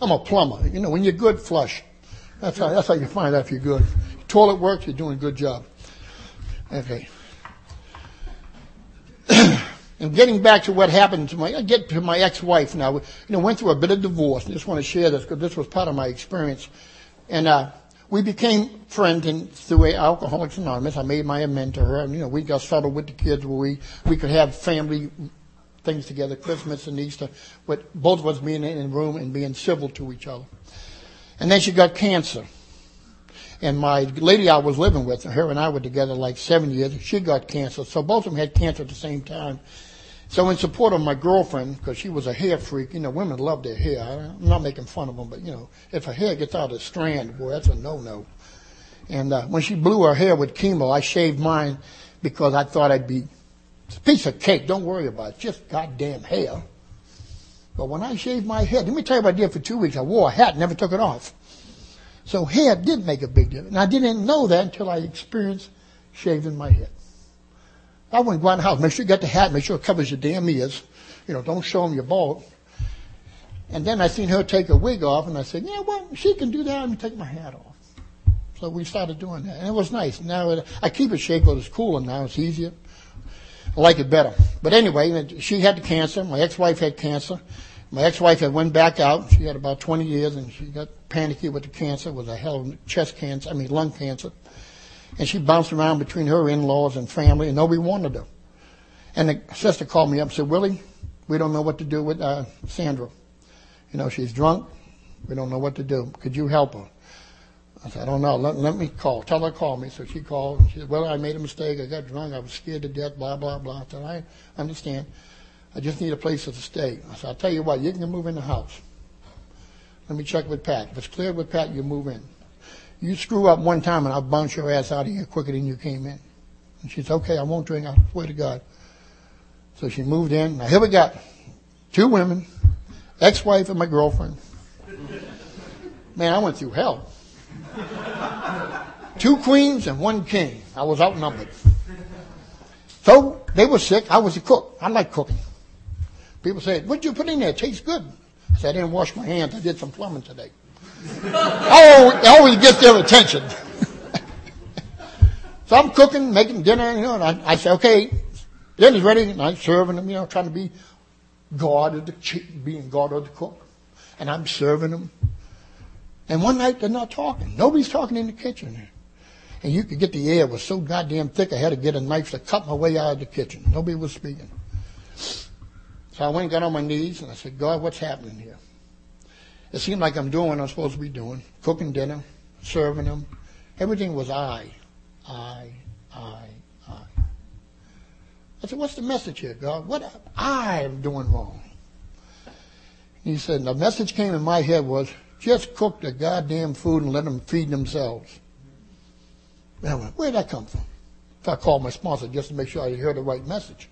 I'm a plumber. You know, when you're good, flush. That's how, that's how you find out if you're good. Toilet works, you're doing a good job. Okay. and getting back to what happened to my, I get to my ex-wife now. You know, went through a bit of divorce. I just want to share this because this was part of my experience. And, uh, we became friends and through Alcoholics Anonymous. I made my amend to her. And, you know, we got settled with the kids where we, we could have family things together, Christmas and Easter, with both of us being in a room and being civil to each other. And then she got cancer. And my lady I was living with, her and I were together like seven years. She got cancer. So both of them had cancer at the same time. So in support of my girlfriend, because she was a hair freak, you know, women love their hair. I'm not making fun of them, but you know, if her hair gets out of strand, boy, that's a no-no. And uh, when she blew her hair with chemo, I shaved mine because I thought I'd be it's a piece of cake. Don't worry about it. Just goddamn hair. But when I shaved my head, let me tell you what I did for two weeks. I wore a hat, never took it off. So hair did make a big difference. And I didn't know that until I experienced shaving my head. I out in the house. Make sure you got the hat. Make sure it covers your damn ears. You know, don't show them your bald. And then I seen her take her wig off, and I said, yeah, well, she can do that. Let me take my hat off. So we started doing that, and it was nice. Now it, I keep it shaved but it's cooler now. It's easier. I like it better. But anyway, she had the cancer. My ex-wife had cancer. My ex-wife had went back out. She had about 20 years, and she got panicky with the cancer. It was a hell of a chest cancer, I mean lung cancer. And she bounced around between her in-laws and family, and nobody wanted her. And the sister called me up and said, Willie, we don't know what to do with uh, Sandra. You know, she's drunk. We don't know what to do. Could you help her? I said, I don't know. Let, let me call. Tell her to call me. So she called. And she said, well, I made a mistake. I got drunk. I was scared to death, blah, blah, blah. I said, I understand. I just need a place to stay. I said, I'll tell you what, you can move in the house. Let me check with Pat. If it's clear with Pat, you move in. You screw up one time and I'll bounce your ass out of here quicker than you came in. And she said, okay, I won't drink. I swear to God. So she moved in. Now here we got two women, ex-wife and my girlfriend. Man, I went through hell. Two queens and one king. I was outnumbered. So they were sick. I was a cook. I like cooking. People say, what'd you put in there? It tastes good. I said, I didn't wash my hands. I did some plumbing today. Oh, always gets their attention. so I'm cooking, making dinner, you know, and I, I say, okay, dinner's ready, and I'm serving them, you know, trying to be God of the being God of the cook. And I'm serving them. And one night they're not talking. Nobody's talking in the kitchen. And you could get the air was so goddamn thick I had to get a knife to cut my way out of the kitchen. Nobody was speaking. So I went and got on my knees and I said, God, what's happening here? It seemed like I'm doing what I'm supposed to be doing. Cooking dinner, serving them. Everything was I. I, I, I. I said, what's the message here, God? What I am doing wrong? He said, the message came in my head was, just cook the goddamn food and let them feed themselves. And I went, where'd that come from? So I called my sponsor just to make sure I heard the right message.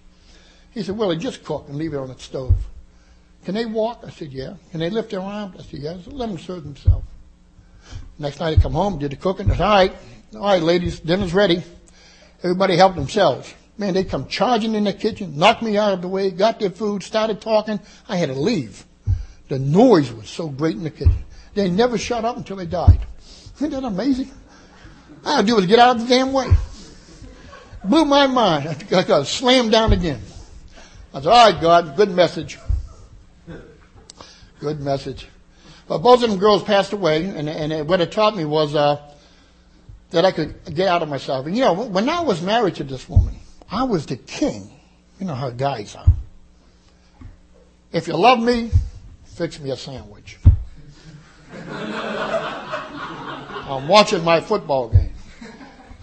He said, Willie, just cook and leave it on the stove. Can they walk? I said, yeah. Can they lift their arms? I said, yeah. I let them serve themselves. Next night I come home, did the cooking. I said, all right, all right, ladies, dinner's ready. Everybody help themselves. Man, they come charging in the kitchen, knocked me out of the way, got their food, started talking. I had to leave. The noise was so great in the kitchen. They never shut up until they died. Isn't that amazing? All I to do was get out of the damn way. Blew my mind. I got slammed down again. I said, all right, God, good message. Good message. But both of them girls passed away, and, and what it taught me was uh, that I could get out of myself. And you know, when I was married to this woman, I was the king. You know how guys are. If you love me, fix me a sandwich. I'm watching my football game.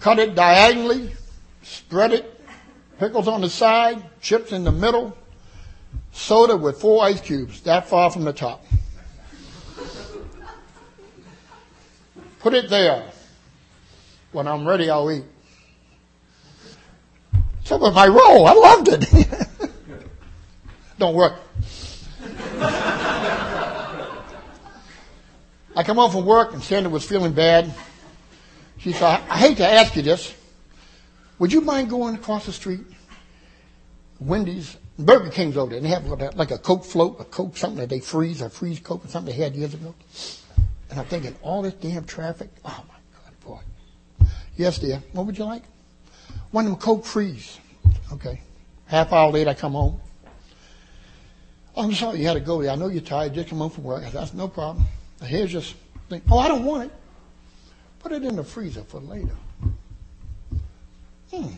Cut it diagonally, spread it, pickles on the side, chips in the middle, soda with four ice cubes, that far from the top. Put it there. When I'm ready, I'll eat. So was my roll, I loved it. Don't work. I come home from work and Sandra was feeling bad. She said, I hate to ask you this. Would you mind going across the street? Wendy's, Burger King's over there. They have like a Coke float, a Coke something that they freeze, a freeze Coke or something they had years ago. And I'm thinking, all this damn traffic. Oh my God, boy. Yes, dear. What would you like? One of them Coke freeze. Okay. Half hour later, I come home. Oh, I'm sorry you had to go there. I know you're tired. Just come home from work. That's no problem. Here's just thing. Oh, I don't want it. Put it in the freezer for later. Hmm.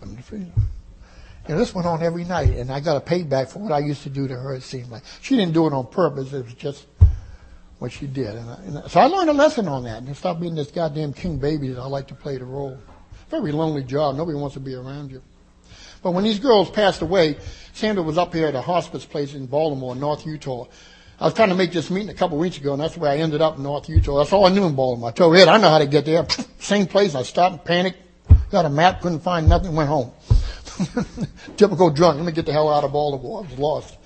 Put it in the freezer. You know, this went on every night, and I got a payback for what I used to do to her. It seemed like she didn't do it on purpose. It was just what she did. And, I, and so I learned a lesson on that, and stop being this goddamn king baby that I like to play the role. Very lonely job. Nobody wants to be around you. But when these girls passed away, Sandra was up here at a hospice place in Baltimore, North Utah. I was trying to make this meeting a couple weeks ago, and that's where I ended up in North Utah. That's all I knew in Baltimore. I told Ed, I know how to get there. Same place. I stopped and panicked. Got a map, couldn't find nothing, went home. Typical drunk. Let me get the hell out of Baltimore. I was lost.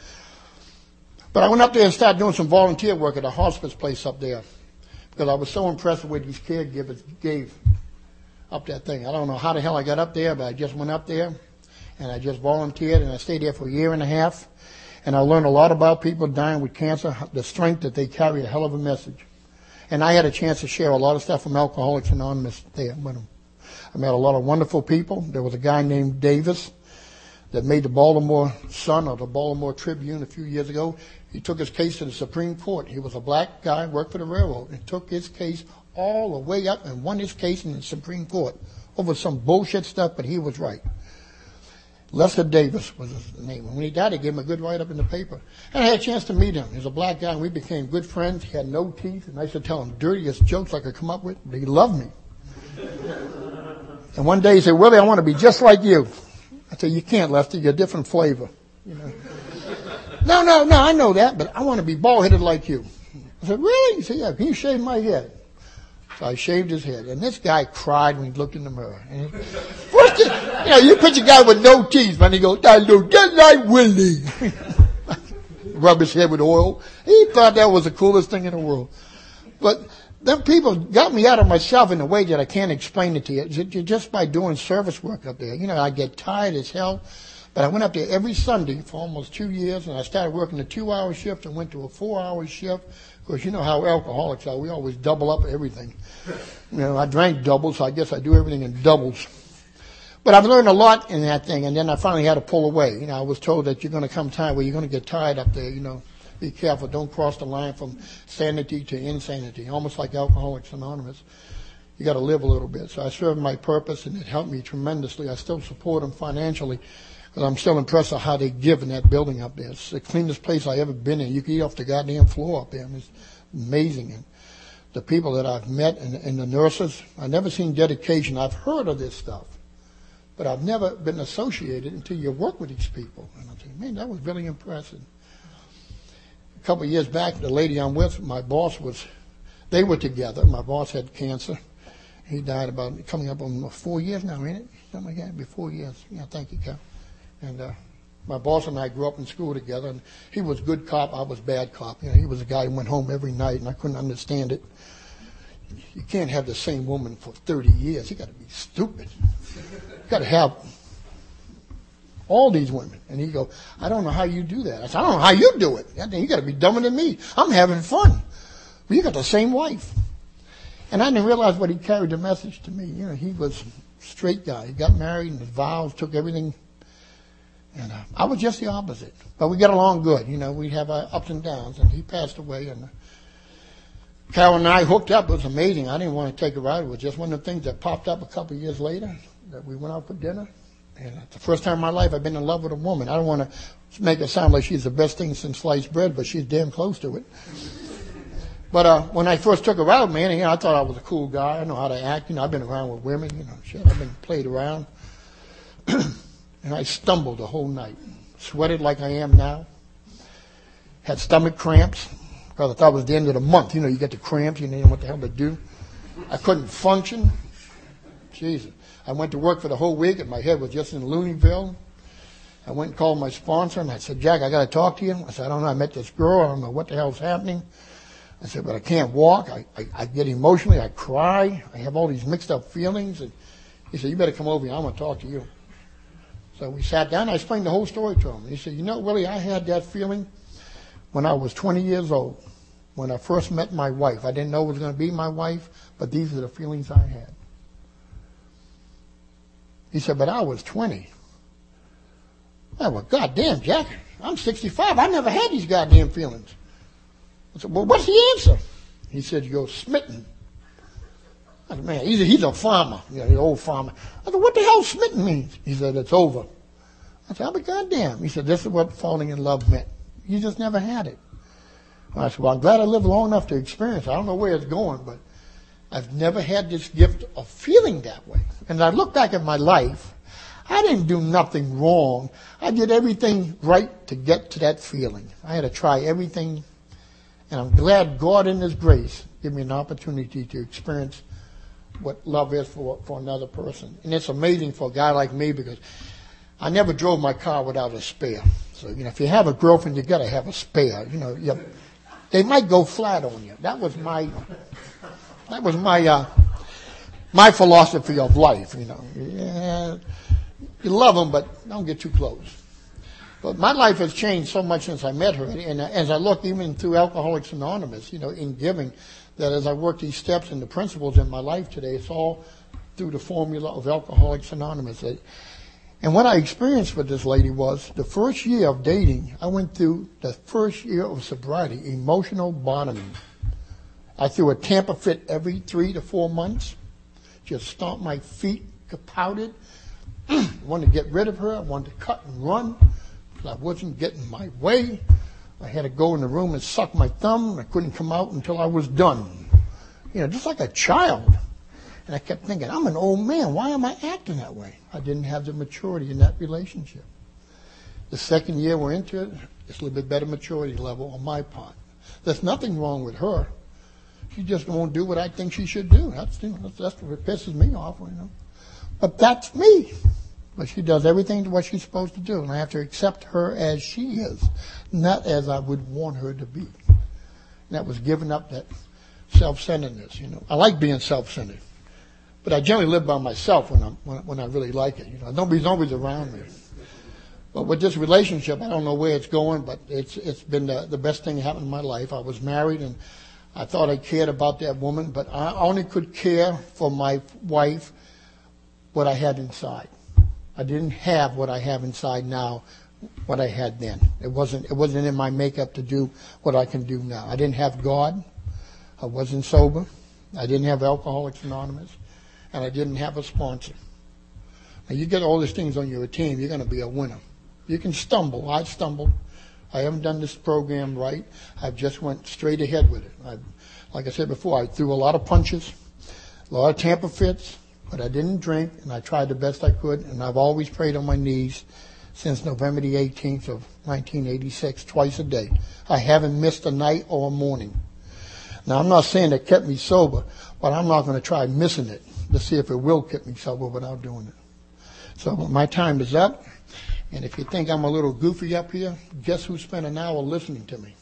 But I went up there and started doing some volunteer work at a hospice place up there because I was so impressed with what these caregivers gave up that thing. I don't know how the hell I got up there, but I just went up there and I just volunteered and I stayed there for a year and a half. And I learned a lot about people dying with cancer, the strength that they carry, a hell of a message. And I had a chance to share a lot of stuff from Alcoholics Anonymous there with them. I met a lot of wonderful people. There was a guy named Davis that made the Baltimore Sun or the Baltimore Tribune a few years ago. He took his case to the Supreme Court. He was a black guy, worked for the railroad, and took his case all the way up and won his case in the Supreme Court over some bullshit stuff, but he was right. Lester Davis was his name. When he died, he gave him a good write-up in the paper. And I had a chance to meet him. He was a black guy, and we became good friends. He had no teeth, and I used to tell him dirtiest jokes I could come up with, but he loved me. And one day he said, Willie, I want to be just like you. I said, you can't, Lester. You're a different flavor. You know. no, no, no, I know that, but I want to be bald-headed like you. I said, really? He said, yeah, can you shave my head? So I shaved his head. And this guy cried when he looked in the mirror. And he, first, you know, you picture a guy with no teeth, man. He goes, I look just like Willie. Rub his head with oil. He thought that was the coolest thing in the world. But them people got me out of myself in a way that I can't explain it to you. Just by doing service work up there. You know, I get tired as hell. But I went up there every Sunday for almost two years, and I started working a two-hour shift and went to a four-hour shift. Because you know how alcoholics are. We always double up everything. You know, I drank doubles, so I guess I do everything in doubles. But I've learned a lot in that thing, and then I finally had to pull away. You know, I was told that you're going to come time where you're going to get tired up there. You know, be careful. Don't cross the line from sanity to insanity. Almost like Alcoholics Anonymous. You got to live a little bit. So I served my purpose, and it helped me tremendously. I still support them financially. But I'm still impressed with how they give in that building up there. It's the cleanest place I ever been in. You can eat off the goddamn floor up there. it's amazing. And the people that I've met and, and the nurses, I've never seen dedication. I've heard of this stuff, but I've never been associated until you work with these people. And I'm thinking, man, that was really impressive. A couple of years back, the lady I'm with, my boss was, they were together. My boss had cancer. He died about coming up on four years now, ain't it? Something like that. Be four years. Yeah, thank you, Cal. And uh, my boss and I grew up in school together, and he was good cop, I was bad cop. You know, he was a guy who went home every night, and I couldn't understand it. You can't have the same woman for 30 years. You got to be stupid. You got to have all these women. And he go, I don't know how you do that. I said, I don't know how you do it. You got to be dumber than me. I'm having fun. Well, you got the same wife. And I didn't realize what he carried the message to me. You know, he was a straight guy. He got married and his vows, took everything and uh, I was just the opposite. But we got along good. You know, we have our ups and downs. And he passed away. And uh, Carol and I hooked up. It was amazing. I didn't want to take a ride. It was just one of the things that popped up a couple of years later that we went out for dinner. And it's the first time in my life I've been in love with a woman. I don't want to make it sound like she's the best thing since sliced bread, but she's damn close to it. But uh, when I first took her out, man, you know, I thought I was a cool guy. I know how to act. You know, I've been around with women. You know, shit, I've been played around. And I stumbled the whole night. Sweated like I am now. Had stomach cramps because I thought it was the end of the month. You know, you get the cramps, you know what the hell to do. I couldn't function. Jesus. I went to work for the whole week and my head was just in Looneyville. I went and called my sponsor and I said, Jack, I got to talk to you. I said, I don't know. I met this girl. I don't know what the hell's happening. I said, but I can't walk. I, I, I get emotionally. I cry. I have all these mixed up feelings. And he said, you better come over here. I'm going to talk to you. So we sat down. I explained the whole story to him. He said, "You know, Willie, I had that feeling when I was 20 years old, when I first met my wife. I didn't know it was going to be my wife, but these are the feelings I had." He said, "But I was 20." I well, goddamn, Jack, I'm 65. I never had these goddamn feelings. I said, "Well, what's the answer?" He said, "You're smitten." I said, man, he's a, he's a farmer, you know, the old farmer. I said, what the hell smitten means? He said, it's over. I said, oh, but goddamn. He said, this is what falling in love meant. You just never had it. I said, well, I'm glad I lived long enough to experience it. I don't know where it's going, but I've never had this gift of feeling that way. And I look back at my life, I didn't do nothing wrong. I did everything right to get to that feeling. I had to try everything, and I'm glad God in His grace gave me an opportunity to experience what love is for, for another person. And it's amazing for a guy like me because I never drove my car without a spare. So, you know, if you have a girlfriend, you gotta have a spare. You know, you, they might go flat on you. That was my, that was my, uh, my philosophy of life, you know. Yeah, you love them, but don't get too close. But my life has changed so much since I met her. And as I look even through Alcoholics Anonymous, you know, in giving, that as I work these steps and the principles in my life today, it's all through the formula of Alcoholics Anonymous. And what I experienced with this lady was the first year of dating, I went through the first year of sobriety, emotional bottoming. I threw a tamper fit every three to four months, just stomped my feet, pouted, wanted to get rid of her, I wanted to cut and run, I wasn't getting my way. I had to go in the room and suck my thumb. I couldn't come out until I was done. You know, just like a child. And I kept thinking, I'm an old man. Why am I acting that way? I didn't have the maturity in that relationship. The second year we're into it, it's a little bit better maturity level on my part. There's nothing wrong with her. She just won't do what I think she should do. That's, that's what pisses me off, you know. But that's me. But she does everything to what she's supposed to do, and I have to accept her as she is, not as I would want her to be. And that was giving up that self-centeredness, you know. I like being self-centered. But I generally live by myself when, I'm, when, when I really like it. You know, nobody's always around me. But with this relationship, I don't know where it's going, but it's it's been the, the best thing that happened in my life. I was married, and I thought I cared about that woman, but I only could care for my wife what I had inside. I didn't have what I have inside now, what I had then. It wasn't it wasn't in my makeup to do what I can do now. I didn't have God. I wasn't sober. I didn't have Alcoholics Anonymous and I didn't have a sponsor. Now you get all these things on your team, you're going to be a winner. You can stumble. I stumbled. I haven't done this program right. I've just went straight ahead with it. I, like I said before, I threw a lot of punches, a lot of tamper fits, but I didn't drink, and I tried the best I could, and I've always prayed on my knees since November the 18th of 1986, twice a day. I haven't missed a night or a morning. Now, I'm not saying it kept me sober, but I'm not going to try missing it to see if it will keep me sober without doing it. So my time is up. And if you think I'm a little goofy up here, guess who spent an hour listening to me?